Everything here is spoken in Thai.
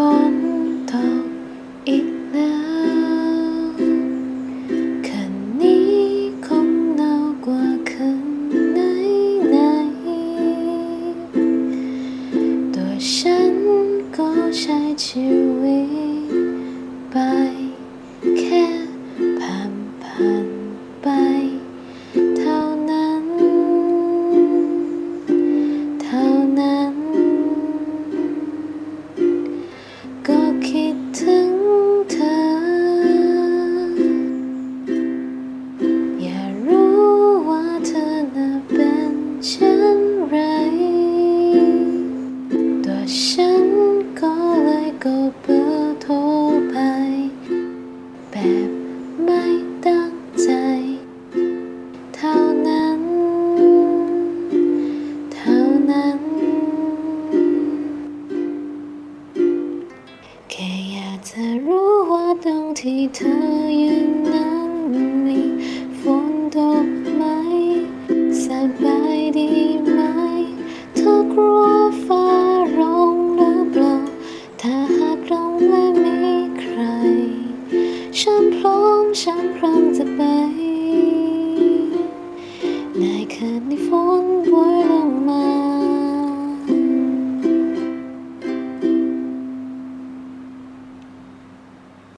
风มโต看你กแล้วคํานี้ของเร Okay. แค่อยากจะรู้ว่าตรงที่เธอยืนนั้นมีฝนตกไหม สบายดีไหม เธอกลัวฟ้าร้องหรือเปล่า ถ้าหากเราไม่มีใคร ฉันพร้อมฉันพร้อมจะไป ในคืนที่ฝนโปรยลงมา